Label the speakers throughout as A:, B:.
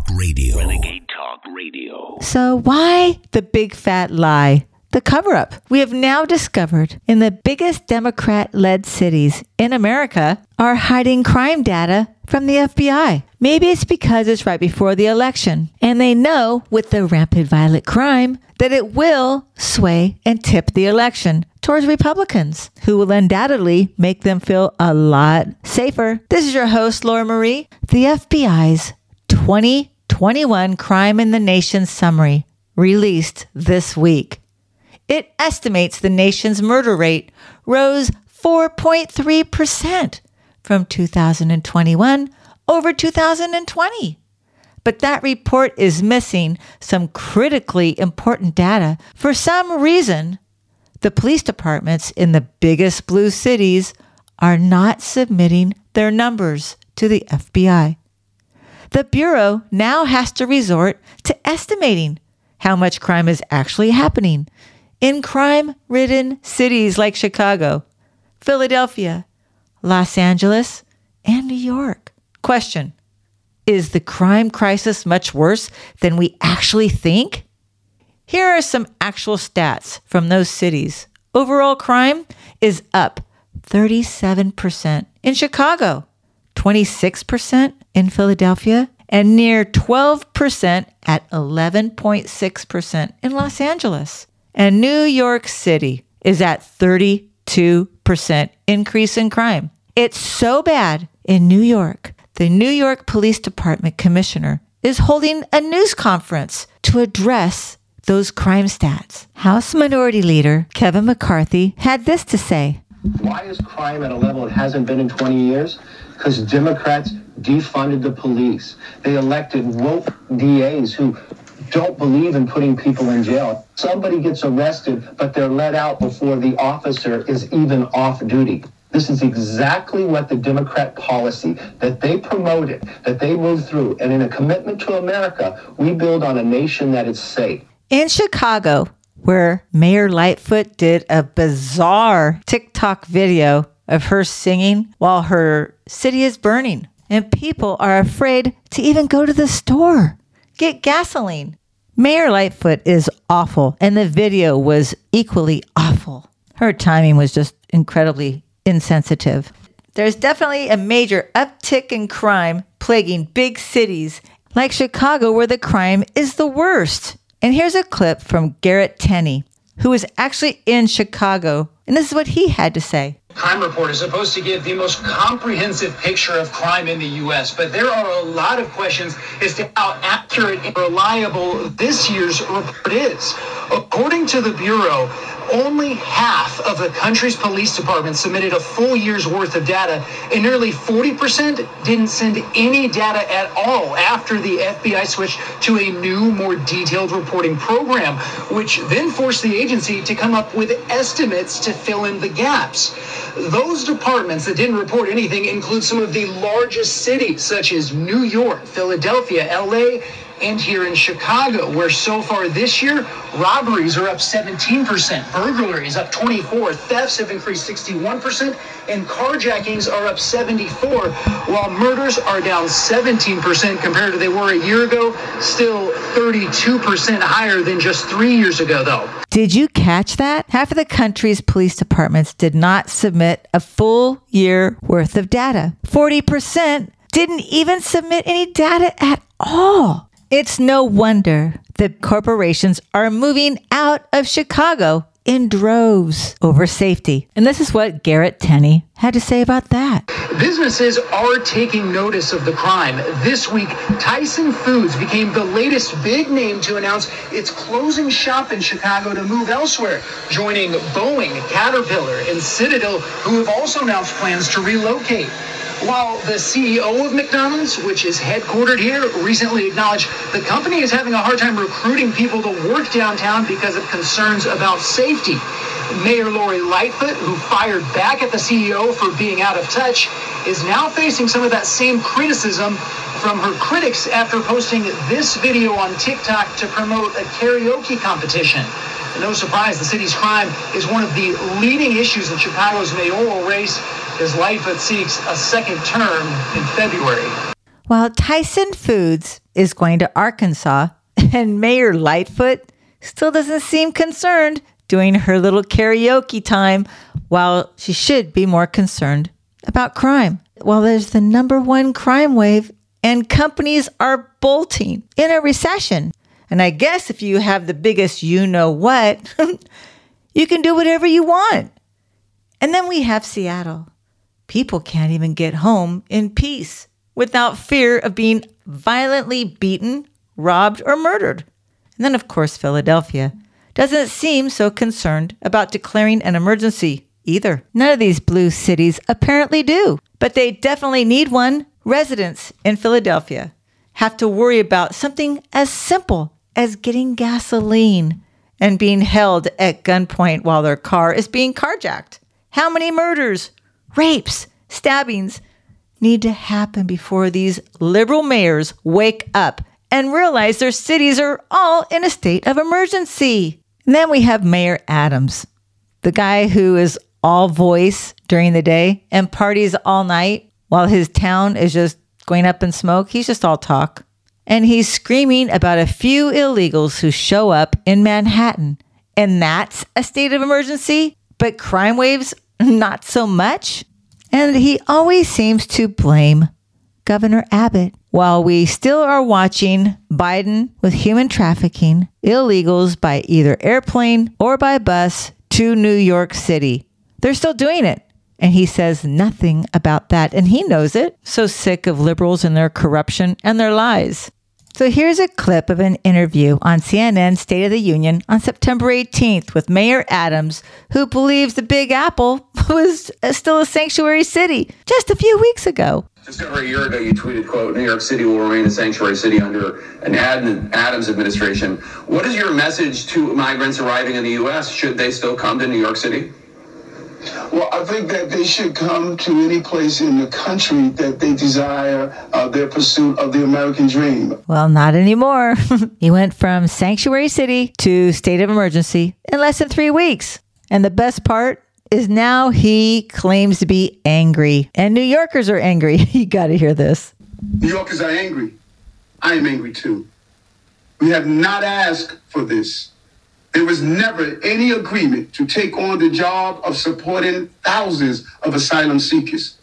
A: Talk Radio.
B: Renegade Talk Radio.
C: So, why the big fat lie? The cover up. We have now discovered in the biggest Democrat led cities in America are hiding crime data from the FBI. Maybe it's because it's right before the election and they know with the rampant violent crime that it will sway and tip the election towards Republicans, who will undoubtedly make them feel a lot safer. This is your host, Laura Marie. The FBI's 2021 Crime in the Nation Summary released this week. It estimates the nation's murder rate rose 4.3% from 2021 over 2020. But that report is missing some critically important data. For some reason, the police departments in the biggest blue cities are not submitting their numbers to the FBI. The Bureau now has to resort to estimating how much crime is actually happening in crime ridden cities like Chicago, Philadelphia, Los Angeles, and New York. Question Is the crime crisis much worse than we actually think? Here are some actual stats from those cities. Overall crime is up 37% in Chicago, 26% in Philadelphia, and near 12% at 11.6% in Los Angeles. And New York City is at 32% increase in crime. It's so bad in New York. The New York Police Department commissioner is holding a news conference to address those crime stats. House Minority Leader Kevin McCarthy had this to say
D: Why is crime at a level it hasn't been in 20 years? Because Democrats defunded the police. They elected woke DAs who don't believe in putting people in jail. Somebody gets arrested, but they're let out before the officer is even off duty. This is exactly what the Democrat policy that they promoted, that they moved through. And in a commitment to America, we build on a nation that is safe.
C: In Chicago, where Mayor Lightfoot did a bizarre TikTok video of her singing while her city is burning, and people are afraid to even go to the store, get gasoline. Mayor Lightfoot is awful, and the video was equally awful. Her timing was just incredibly insensitive. There's definitely a major uptick in crime plaguing big cities like Chicago, where the crime is the worst. And here's a clip from Garrett Tenney, who was actually in Chicago, and this is what he had to say.
E: Crime Report is supposed to give the most comprehensive picture of crime in the U.S., but there are a lot of questions as to how accurate and reliable this year's report is. According to the Bureau, only half of the country's police departments submitted a full year's worth of data, and nearly 40% didn't send any data at all after the FBI switched to a new, more detailed reporting program, which then forced the agency to come up with estimates to fill in the gaps. Those departments that didn't report anything include some of the largest cities, such as New York, Philadelphia, LA, and here in Chicago, where so far this year, robberies are up 17%, burglaries up 24, thefts have increased 61%, and carjackings are up 74, while murders are down 17% compared to they were a year ago, still 32% higher than just three years ago, though.
C: Did you catch that? Half of the country's police departments did not submit a full year worth of data. 40% didn't even submit any data at all. It's no wonder that corporations are moving out of Chicago in droves over safety. And this is what Garrett Tenney had to say about that.
E: Businesses are taking notice of the crime. This week, Tyson Foods became the latest big name to announce it's closing shop in Chicago to move elsewhere, joining Boeing, Caterpillar, and Citadel, who have also announced plans to relocate. While the CEO of McDonald's, which is headquartered here, recently acknowledged the company is having a hard time recruiting people to work downtown because of concerns about safety. Mayor Lori Lightfoot, who fired back at the CEO for being out of touch, is now facing some of that same criticism from her critics after posting this video on TikTok to promote a karaoke competition. No surprise, the city's crime is one of the leading issues in Chicago's mayoral race as Lightfoot seeks a second term in February.
C: While Tyson Foods is going to Arkansas and Mayor Lightfoot still doesn't seem concerned doing her little karaoke time while she should be more concerned about crime. While there's the number one crime wave and companies are bolting in a recession. And I guess if you have the biggest you know what, you can do whatever you want. And then we have Seattle. People can't even get home in peace without fear of being violently beaten, robbed, or murdered. And then, of course, Philadelphia doesn't seem so concerned about declaring an emergency either. None of these blue cities apparently do, but they definitely need one. Residents in Philadelphia have to worry about something as simple as getting gasoline and being held at gunpoint while their car is being carjacked. How many murders, rapes, stabbings need to happen before these liberal mayors wake up and realize their cities are all in a state of emergency? And then we have Mayor Adams, the guy who is all voice during the day and parties all night while his town is just going up in smoke. He's just all talk. And he's screaming about a few illegals who show up in Manhattan. And that's a state of emergency, but crime waves, not so much. And he always seems to blame Governor Abbott while we still are watching Biden with human trafficking illegals by either airplane or by bus to New York City. They're still doing it. And he says nothing about that. And he knows it. So sick of liberals and their corruption and their lies. So here's a clip of an interview on CNN State of the Union on September 18th with Mayor Adams, who believes the Big Apple was still a sanctuary city just a few weeks ago.
A: Just over a year ago, you tweeted, quote, New York City will remain a sanctuary city under an Adams administration. What is your message to migrants arriving in the U.S. should they still come to New York City?
F: Well, I think that they should come to any place in the country that they desire uh, their pursuit of the American dream.
C: Well, not anymore. he went from sanctuary city to state of emergency in less than three weeks. And the best part is now he claims to be angry. And New Yorkers are angry. you got to hear this.
F: New Yorkers are angry. I am angry too. We have not asked for this. There was never any agreement to take on the job of supporting thousands of asylum seekers.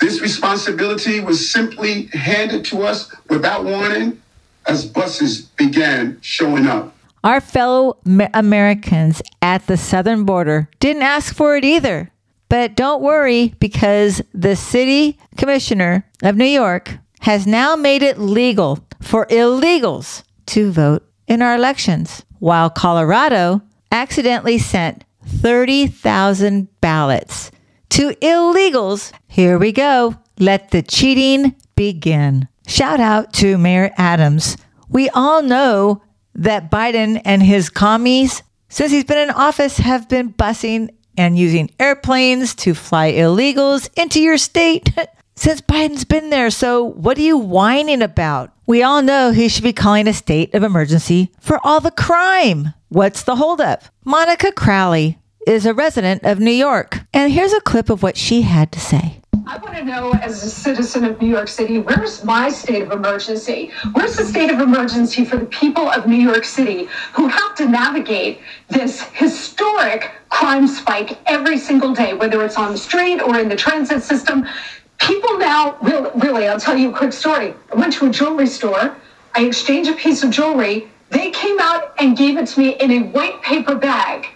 F: This responsibility was simply handed to us without warning as buses began showing up.
C: Our fellow Americans at the southern border didn't ask for it either. But don't worry because the city commissioner of New York has now made it legal for illegals to vote in our elections while Colorado accidentally sent 30,000 ballots to illegals. Here we go. Let the cheating begin. Shout out to Mayor Adams. We all know that Biden and his commies, since he's been in office, have been busing and using airplanes to fly illegals into your state since Biden's been there. So, what are you whining about? We all know he should be calling a state of emergency for all the crime. What's the holdup? Monica Crowley is a resident of New York. And here's a clip of what she had to say.
G: I want to know, as a citizen of New York City, where's my state of emergency? Where's the state of emergency for the people of New York City who have to navigate this historic crime spike every single day, whether it's on the street or in the transit system? People now, really, really, I'll tell you a quick story. I went to a jewelry store. I exchanged a piece of jewelry. They came out and gave it to me in a white paper bag.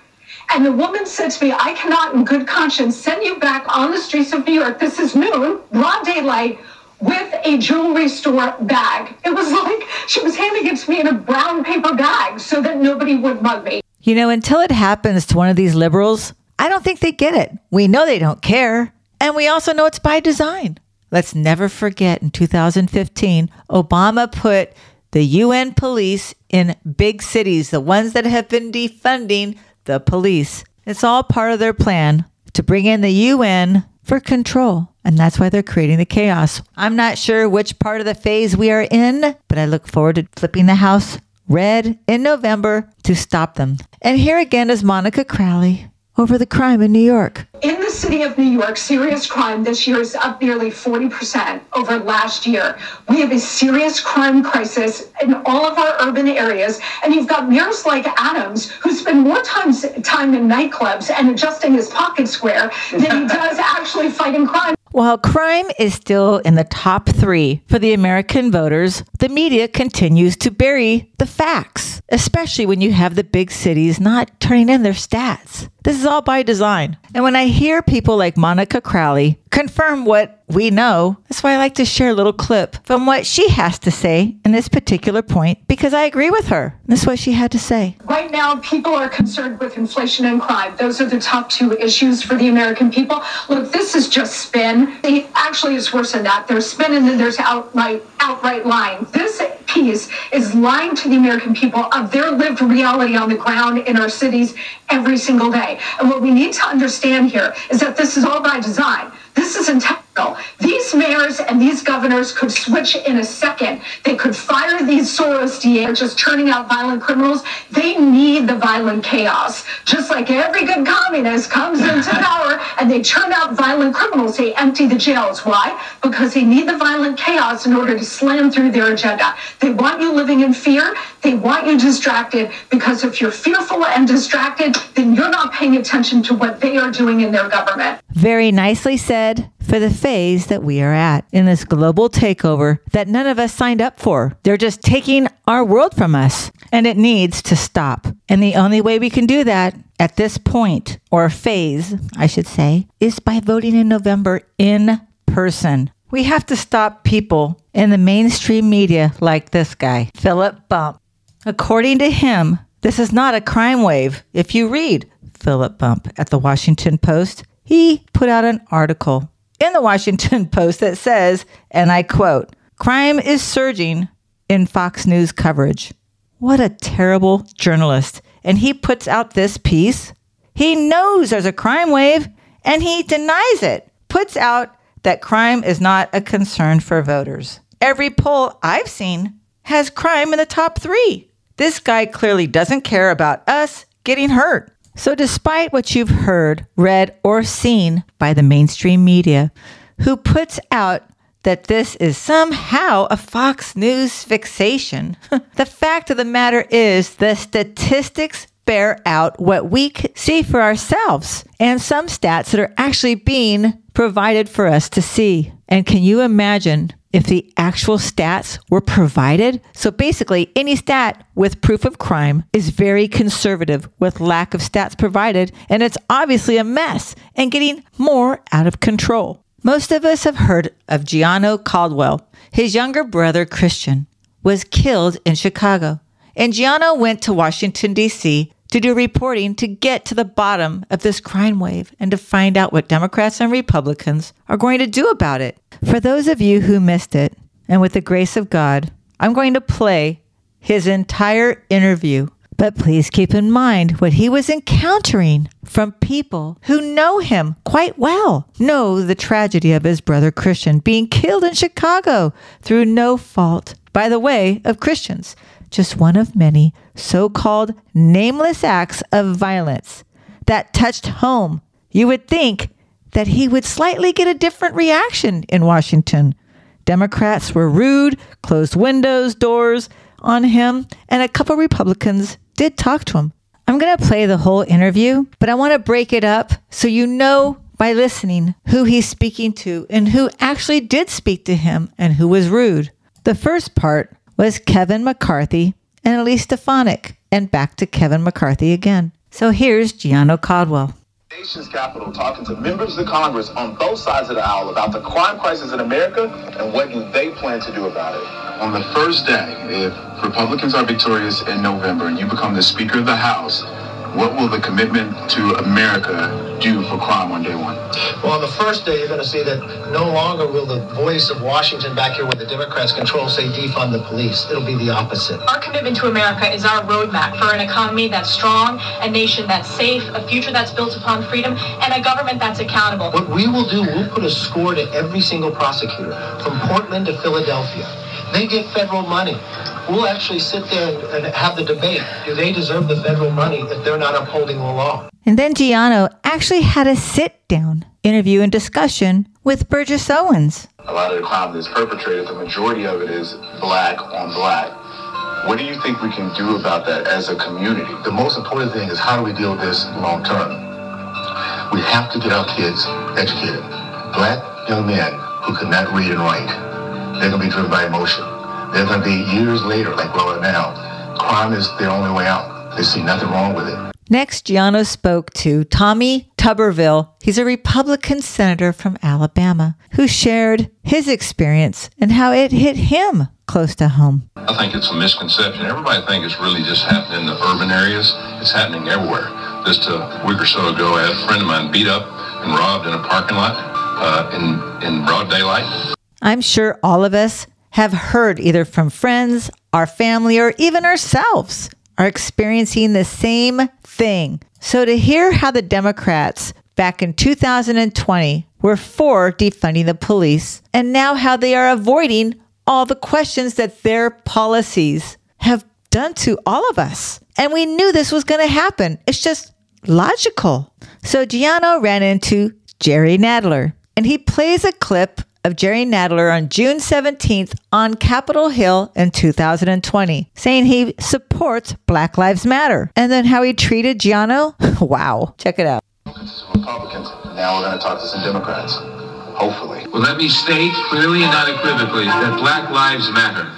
G: And the woman said to me, I cannot, in good conscience, send you back on the streets of New York. This is noon, broad daylight, with a jewelry store bag. It was like she was handing it to me in a brown paper bag so that nobody would mug me.
C: You know, until it happens to one of these liberals, I don't think they get it. We know they don't care. And we also know it's by design. Let's never forget in 2015, Obama put the UN police in big cities, the ones that have been defunding the police. It's all part of their plan to bring in the UN for control. And that's why they're creating the chaos. I'm not sure which part of the phase we are in, but I look forward to flipping the House red in November to stop them. And here again is Monica Crowley over the crime in New York.
G: In the city of New York, serious crime this year is up nearly 40% over last year. We have a serious crime crisis in all of our urban areas. And you've got mayors like Adams who spend more times, time in nightclubs and adjusting his pocket square than he does actually fighting crime.
C: While crime is still in the top three for the American voters, the media continues to bury the facts, especially when you have the big cities not turning in their stats. This is all by design. And when I hear people like Monica Crowley confirm what we know, that's why I like to share a little clip from what she has to say in this particular point because I agree with her. This is what she had to say.
G: Right now, people are concerned with inflation and crime. Those are the top two issues for the American people. Look, this is just spin. It actually is worse than that. There's spin and then there's outright outright lying. This is lying to the American people of their lived reality on the ground in our cities every single day. And what we need to understand here is that this is all by design. This is intentional. These mayors and these governors could switch in a second. They could fire these Soros DAs just turning out violent criminals. They need the violent chaos. Just like every good communist comes into power and they turn out violent criminals, they empty the jails. Why? Because they need the violent chaos in order to slam through their agenda. They want you living in fear. They want you distracted because if you're fearful and distracted, then you're not paying attention to what they are doing in their government.
C: Very nicely said for the phase that we are at in this global takeover that none of us signed up for. They're just taking our world from us, and it needs to stop. And the only way we can do that at this point, or phase, I should say, is by voting in November in person. We have to stop people in the mainstream media like this guy, Philip Bump. According to him, this is not a crime wave. If you read Philip Bump at the Washington Post, he put out an article in the Washington Post that says, and I quote, crime is surging in Fox News coverage. What a terrible journalist. And he puts out this piece. He knows there's a crime wave and he denies it, puts out that crime is not a concern for voters. Every poll I've seen has crime in the top three. This guy clearly doesn't care about us getting hurt. So, despite what you've heard, read, or seen by the mainstream media, who puts out that this is somehow a Fox News fixation, the fact of the matter is the statistics bear out what we see for ourselves and some stats that are actually being provided for us to see. And can you imagine if the actual stats were provided. So basically, any stat with proof of crime is very conservative with lack of stats provided, and it's obviously a mess and getting more out of control. Most of us have heard of Gianno Caldwell. His younger brother, Christian, was killed in Chicago, and Gianno went to Washington, D.C. to do reporting to get to the bottom of this crime wave and to find out what Democrats and Republicans are going to do about it. For those of you who missed it, and with the grace of God, I'm going to play his entire interview. But please keep in mind what he was encountering from people who know him quite well, know the tragedy of his brother Christian being killed in Chicago through no fault, by the way, of Christians, just one of many so called nameless acts of violence that touched home. You would think that he would slightly get a different reaction in Washington. Democrats were rude, closed windows, doors on him, and a couple Republicans did talk to him. I'm going to play the whole interview, but I want to break it up so you know by listening who he's speaking to and who actually did speak to him and who was rude. The first part was Kevin McCarthy and Elise Stefanik, and back to Kevin McCarthy again. So here's Gianno Caldwell
H: nation's capital talking to members of the Congress on both sides of the aisle about the crime crisis in America and what do they plan to do about it.
I: On the first day, if Republicans are victorious in November and you become the Speaker of the House, what will the commitment to America do for crime on day one?
D: Well, on the first day, you're going to see that no longer will the voice of Washington back here where the Democrats control say defund the police. It'll be the opposite.
J: Our commitment to America is our roadmap for an economy that's strong, a nation that's safe, a future that's built upon freedom, and a government that's accountable.
D: What we will do, we'll put a score to every single prosecutor from Portland to Philadelphia. They get federal money we'll actually sit there and have the debate. Do they deserve the federal money if they're not upholding the law?
C: And then Gianno actually had a sit down interview and discussion with Burgess Owens.
I: A lot of the crime that's perpetrated, the majority of it is black on black. What do you think we can do about that as a community?
K: The most important thing is how do we deal with this long term? We have to get our kids educated. Black young men who cannot read and write, they're going to be driven by emotion. They're going to be years later, like we are now. Crime is their only way out. They see nothing wrong with it.
C: Next, Gianno spoke to Tommy Tuberville. He's a Republican senator from Alabama who shared his experience and how it hit him close to home.
L: I think it's a misconception. Everybody thinks it's really just happening in the urban areas. It's happening everywhere. Just a week or so ago, I had a friend of mine beat up and robbed in a parking lot uh, in, in broad daylight.
C: I'm sure all of us have heard either from friends, our family, or even ourselves are experiencing the same thing. So to hear how the Democrats back in 2020 were for defunding the police and now how they are avoiding all the questions that their policies have done to all of us. And we knew this was going to happen. It's just logical. So Gianno ran into Jerry Nadler and he plays a clip of Jerry Nadler on June 17th on Capitol Hill in 2020, saying he supports Black Lives Matter. And then how he treated Gianno? wow. Check it out.
I: Republicans. Now we're going to talk to some Democrats. Hopefully.
M: Well, let me state clearly and unequivocally that Black Lives Matter.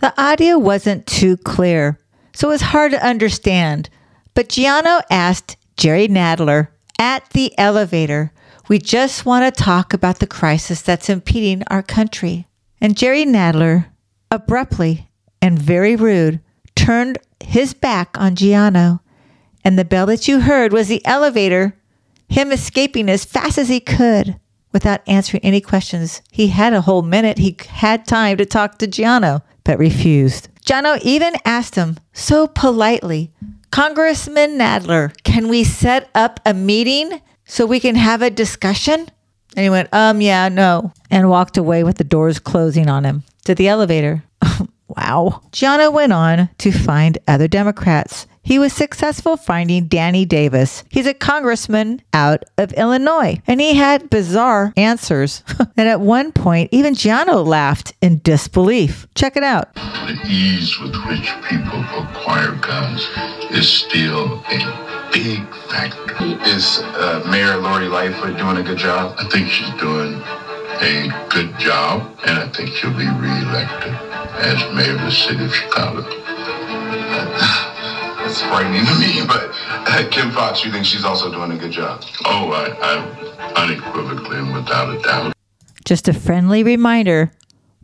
C: The audio wasn't too clear, so it was hard to understand. But Gianno asked Jerry Nadler at the elevator, we just want to talk about the crisis that's impeding our country. And Jerry Nadler, abruptly and very rude, turned his back on Gianno. And the bell that you heard was the elevator, him escaping as fast as he could without answering any questions. He had a whole minute. He had time to talk to Gianno, but refused. Gianno even asked him so politely, Congressman Nadler, can we set up a meeting so we can have a discussion? And he went, um, yeah, no, and walked away with the doors closing on him to the elevator. wow. Gianno went on to find other Democrats he was successful finding Danny Davis. He's a congressman out of Illinois, and he had bizarre answers. and at one point, even Gianno laughed in disbelief. Check it out.
N: The ease with which people acquire guns is still a big factor.
I: Is uh, Mayor Lori Lightfoot doing a good job?
N: I think she's doing a good job, and I think she'll be reelected as mayor of the city of Chicago.
I: It's frightening to me, but uh, Kim Foxx, you think she's also doing a good job?
N: Oh, I, I unequivocally and without a doubt.
C: Just a friendly reminder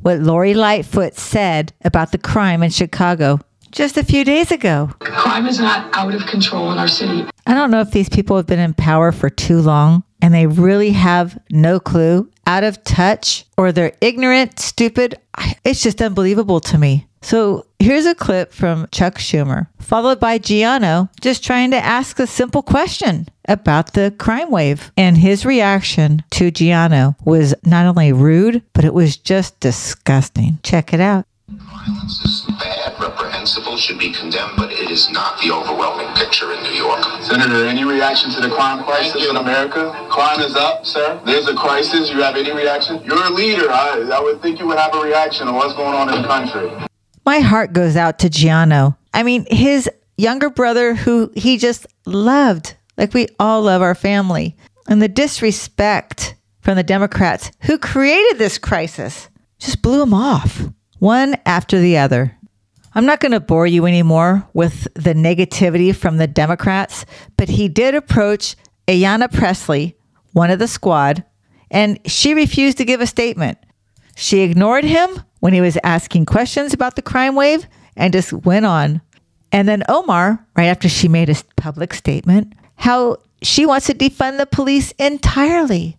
C: what Lori Lightfoot said about the crime in Chicago just a few days ago.
O: Crime is not out of control in our city.
C: I don't know if these people have been in power for too long and they really have no clue, out of touch, or they're ignorant, stupid. It's just unbelievable to me. So here's a clip from Chuck Schumer, followed by Gianno just trying to ask a simple question about the crime wave. And his reaction to Gianno was not only rude, but it was just disgusting. Check it out.
P: Violence is bad, reprehensible, should be condemned, but it is not the overwhelming picture in New York.
I: Senator, any reaction to the crime crisis in America? Crime is up, sir. There's a crisis. You have any reaction? You're a leader. I, I would think you would have a reaction on what's going on in the country.
C: My heart goes out to Gianno. I mean, his younger brother, who he just loved, like we all love our family. And the disrespect from the Democrats who created this crisis just blew him off, one after the other. I'm not going to bore you anymore with the negativity from the Democrats, but he did approach Ayanna Pressley, one of the squad, and she refused to give a statement. She ignored him when he was asking questions about the crime wave and just went on. And then Omar, right after she made a public statement, how she wants to defund the police entirely.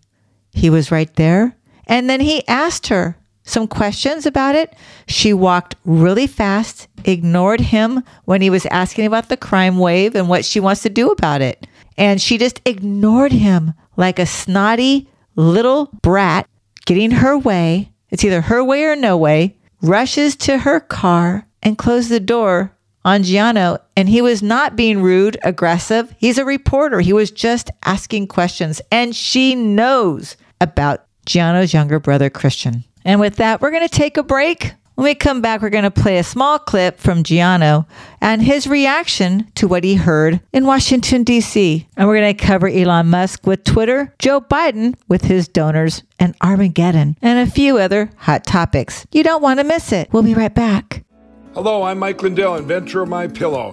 C: He was right there. And then he asked her some questions about it. She walked really fast, ignored him when he was asking about the crime wave and what she wants to do about it. And she just ignored him like a snotty little brat getting her way it's either her way or no way, rushes to her car and closed the door on Gianno, and he was not being rude, aggressive. He's a reporter. He was just asking questions, and she knows about Gianno's younger brother, Christian. And with that, we're going to take a break. When we come back, we're going to play a small clip from Gianno and his reaction to what he heard in Washington, D.C. And we're going to cover Elon Musk with Twitter, Joe Biden with his donors, and Armageddon, and a few other hot topics. You don't want to miss it. We'll be right back.
Q: Hello, I'm Mike Lindell, inventor of My Pillow,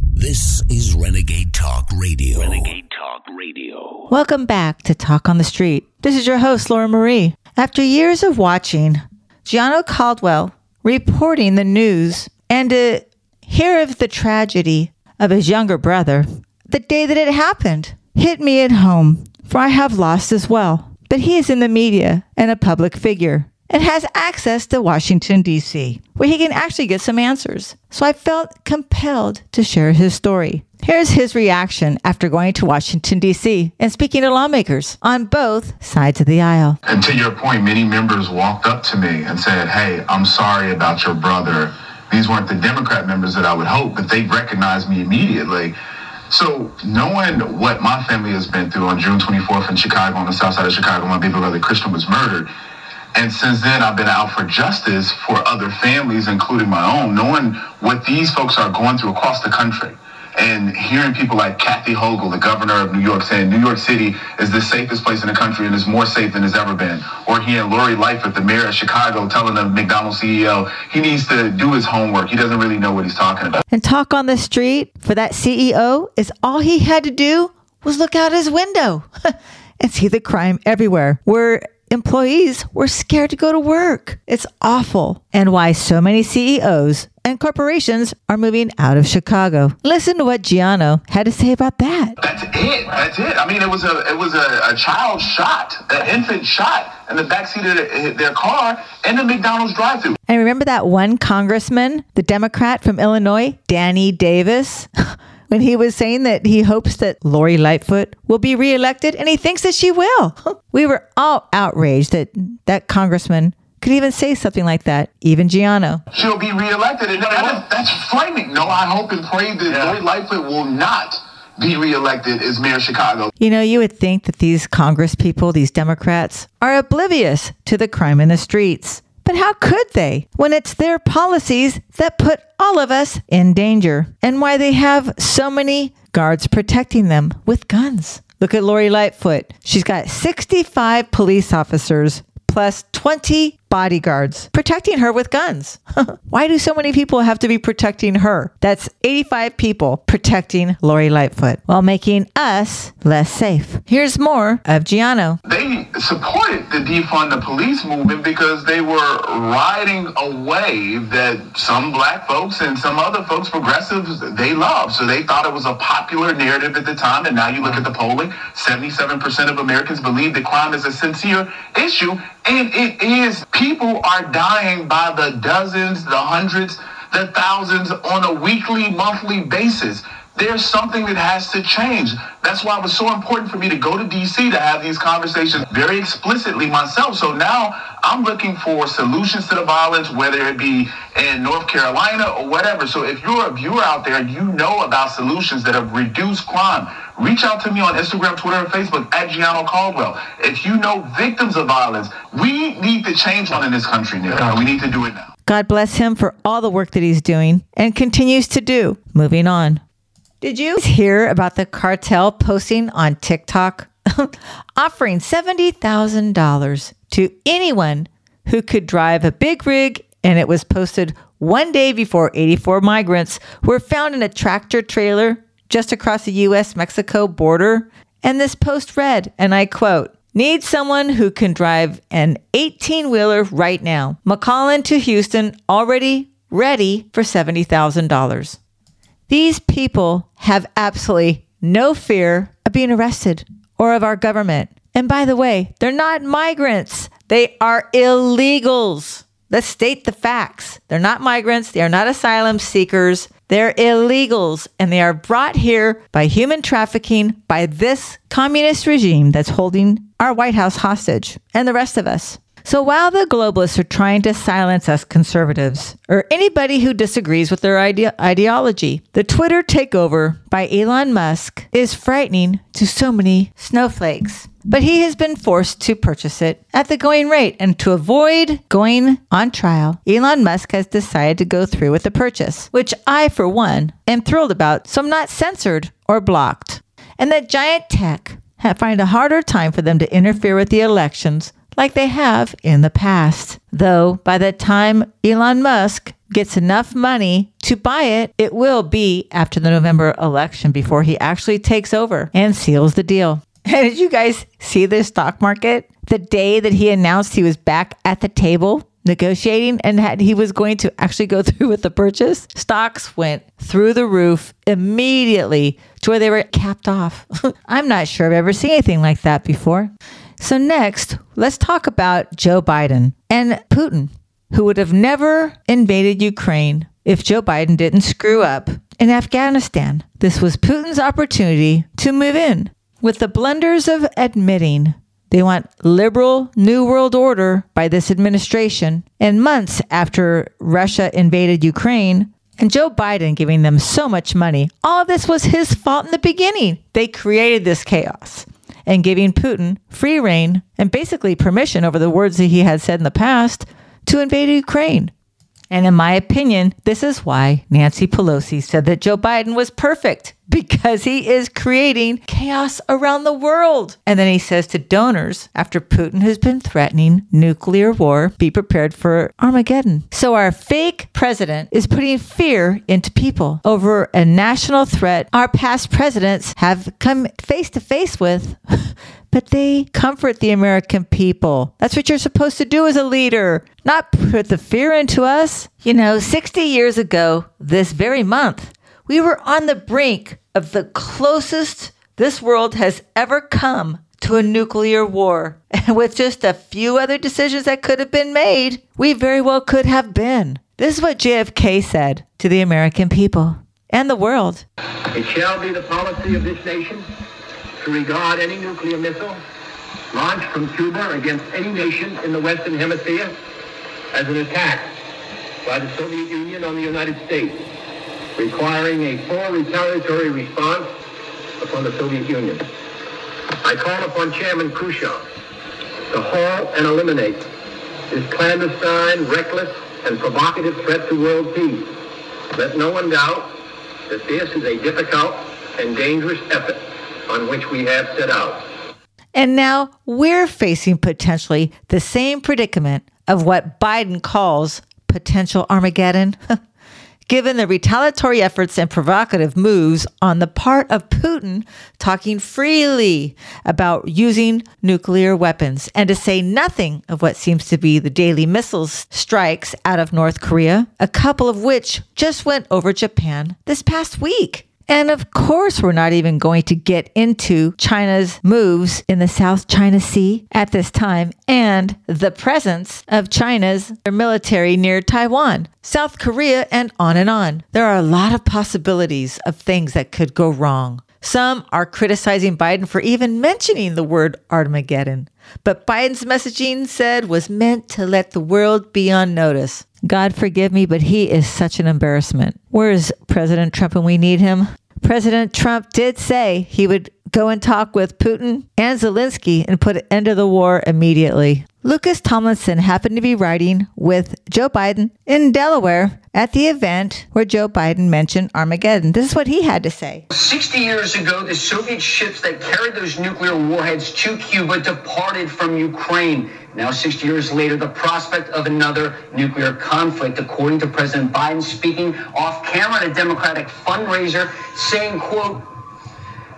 B: This is Renegade Talk Radio. Renegade Talk Radio.
C: Welcome back to Talk on the Street. This is your host, Laura Marie. After years of watching Gianno Caldwell reporting the news and to hear of the tragedy of his younger brother, the day that it happened hit me at home, for I have lost as well. But he is in the media and a public figure and has access to Washington, D.C., where he can actually get some answers. So I felt compelled to share his story. Here's his reaction after going to Washington, D.C. and speaking to lawmakers on both sides of the aisle.
I: And to your point, many members walked up to me and said, Hey, I'm sorry about your brother. These weren't the Democrat members that I would hope, but they recognized me immediately. So knowing what my family has been through on June 24th in Chicago, on the south side of Chicago, my baby brother Christian was murdered. And since then, I've been out for justice for other families, including my own, knowing what these folks are going through across the country. And hearing people like Kathy Hochul, the governor of New York, saying New York City is the safest place in the country and is more safe than it's ever been. Or hearing Lori Lightfoot, the mayor of Chicago, telling the McDonald's CEO he needs to do his homework. He doesn't really know what he's talking about.
C: And talk on the street for that CEO is all he had to do was look out his window and see the crime everywhere. Where employees were scared to go to work. It's awful. And why so many CEOs and corporations are moving out of Chicago. Listen to what Gianno had to say about that.
I: That's it. That's it. I mean, it was a it was a, a child shot, an infant shot in the backseat of their, car in the McDonald's drive-through.
C: And remember that one congressman, the Democrat from Illinois, Danny Davis? when he was saying that he hopes that Lori Lightfoot will be reelected and he thinks that she will. We were all outraged that that congressman could even say something like that, even Gianno.
I: She'll be reelected. And that, that's frightening. No, I hope and pray that yeah. Lori Lightfoot will not be reelected as mayor of Chicago.
C: You know, you would think that these Congress people, these Democrats, are oblivious to the crime in the streets. But how could they when it's their policies that put all of us in danger and why they have so many guards protecting them with guns? Look at Lori Lightfoot. She's got 65 police officers plus 20 bodyguards protecting her with guns. Why do so many people have to be protecting her? That's 85 people protecting Lori Lightfoot while making us less safe. Here's more of Gianno.
I: They supported the defund the police movement because they were riding a wave that some black folks and some other folks, progressives, they love. So they thought it was a popular narrative at the time. And now you look at the polling, 77% of Americans believe that crime is a sincere issue. And it is people are dying by the dozens, the hundreds, the thousands on a weekly, monthly basis. There's something that has to change. That's why it was so important for me to go to DC to have these conversations very explicitly myself. So now I'm looking for solutions to the violence, whether it be in North Carolina or whatever. So if you're a viewer out there and you know about solutions that have reduced crime, reach out to me on Instagram, Twitter, and Facebook at Gianno Caldwell. If you know victims of violence, we need to change one in this country now. We need to do it now.
C: God bless him for all the work that he's doing and continues to do. Moving on. Did you hear about the cartel posting on TikTok offering $70,000 to anyone who could drive a big rig and it was posted one day before 84 migrants were found in a tractor trailer just across the US Mexico border. And this post read, and I quote, Need someone who can drive an 18 wheeler right now. McAllen to Houston, already ready for $70,000. These people have absolutely no fear of being arrested or of our government. And by the way, they're not migrants, they are illegals. Let's state the facts. They're not migrants, they are not asylum seekers, they're illegals, and they are brought here by human trafficking by this communist regime that's holding our White House hostage and the rest of us. So while the globalists are trying to silence us conservatives or anybody who disagrees with their ide- ideology, the Twitter takeover by Elon Musk is frightening to so many snowflakes. But he has been forced to purchase it at the going rate. And to avoid going on trial, Elon Musk has decided to go through with the purchase, which I, for one, am thrilled about. So I'm not censored or blocked. And that giant tech find a harder time for them to interfere with the elections like they have in the past. Though by the time Elon Musk gets enough money to buy it, it will be after the November election before he actually takes over and seals the deal. And did you guys see the stock market? The day that he announced he was back at the table negotiating and had he was going to actually go through with the purchase, stocks went through the roof immediately to where they were capped off. I'm not sure I've ever seen anything like that before. So, next, let's talk about Joe Biden and Putin, who would have never invaded Ukraine if Joe Biden didn't screw up in Afghanistan. This was Putin's opportunity to move in. With the blunders of admitting they want liberal New World Order by this administration, and months after Russia invaded Ukraine, and Joe Biden giving them so much money, all this was his fault in the beginning. They created this chaos and giving Putin free reign and basically permission over the words that he had said in the past to invade Ukraine. And in my opinion, this is why Nancy Pelosi said that Joe Biden was perfect because he is creating chaos around the world. And then he says to donors, after Putin has been threatening nuclear war, be prepared for Armageddon. So our fake president is putting fear into people over a national threat our past presidents have come face to face with. but they comfort the American people. That's what you're supposed to do as a leader, not put the fear into us. You know, 60 years ago, this very month, we were on the brink of the closest this world has ever come to a nuclear war. And with just a few other decisions that could have been made, we very well could have been. This is what JFK said to the American people and the world.
R: It shall be the policy of this nation to regard any nuclear missile launched from Cuba against any nation in the Western Hemisphere as an attack by the Soviet Union on the United States requiring a full retaliatory response upon the Soviet Union. I call upon Chairman Khrushchev to halt and eliminate this clandestine, reckless, and provocative threat to world peace. Let no one doubt that this is a difficult and dangerous effort on which we have set out.
C: And now we're facing potentially the same predicament of what Biden calls potential Armageddon. given the retaliatory efforts and provocative moves on the part of Putin talking freely about using nuclear weapons, and to say nothing of what seems to be the daily missiles strikes out of North Korea, a couple of which just went over Japan this past week. And of course, we're not even going to get into China's moves in the South China Sea at this time and the presence of China's military near Taiwan, South Korea, and on and on. There are a lot of possibilities of things that could go wrong. Some are criticizing Biden for even mentioning the word Armageddon. But Biden's messaging said was meant to let the world be on notice. God forgive me, but he is such an embarrassment. Where is President Trump when we need him? President Trump did say he would go and talk with Putin and Zelensky and put an end to the war immediately. Lucas Tomlinson happened to be riding with Joe Biden in Delaware at the event where Joe Biden mentioned Armageddon. This is what he had to say.
E: 60 years ago, the Soviet ships that carried those nuclear warheads to Cuba departed from Ukraine. Now, 60 years later, the prospect of another nuclear conflict, according to President Biden speaking off camera at a Democratic fundraiser, saying, quote,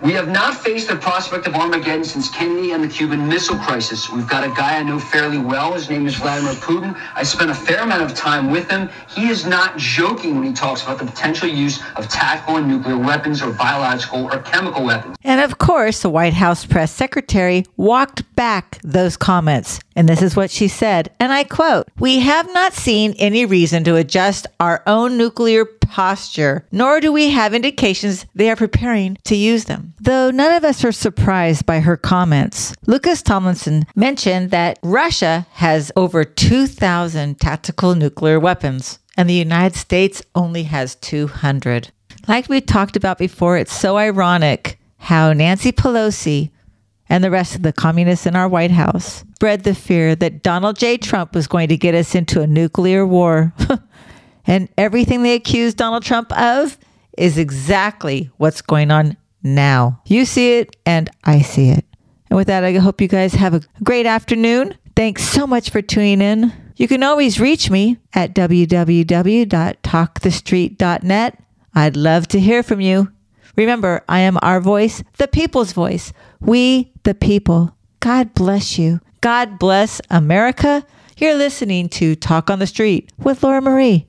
E: we have not faced the prospect of Armageddon since Kennedy and the Cuban Missile Crisis. We've got a guy I know fairly well. His name is Vladimir Putin. I spent a fair amount of time with him. He is not joking when he talks about the potential use of tactical and nuclear weapons or biological or chemical weapons.
C: And of course, the White House press secretary walked back those comments. And this is what she said, and I quote We have not seen any reason to adjust our own nuclear posture, nor do we have indications they are preparing to use them. Though none of us are surprised by her comments, Lucas Tomlinson mentioned that Russia has over 2,000 tactical nuclear weapons, and the United States only has 200. Like we talked about before, it's so ironic how Nancy Pelosi and the rest of the communists in our White House bred the fear that Donald J. Trump was going to get us into a nuclear war. and everything they accused Donald Trump of is exactly what's going on now. You see it, and I see it. And with that, I hope you guys have a great afternoon. Thanks so much for tuning in. You can always reach me at www.talkthestreet.net. I'd love to hear from you. Remember, I am our voice, the people's voice. We, the people. God bless you. God bless America. You're listening to Talk on the Street with Laura Marie.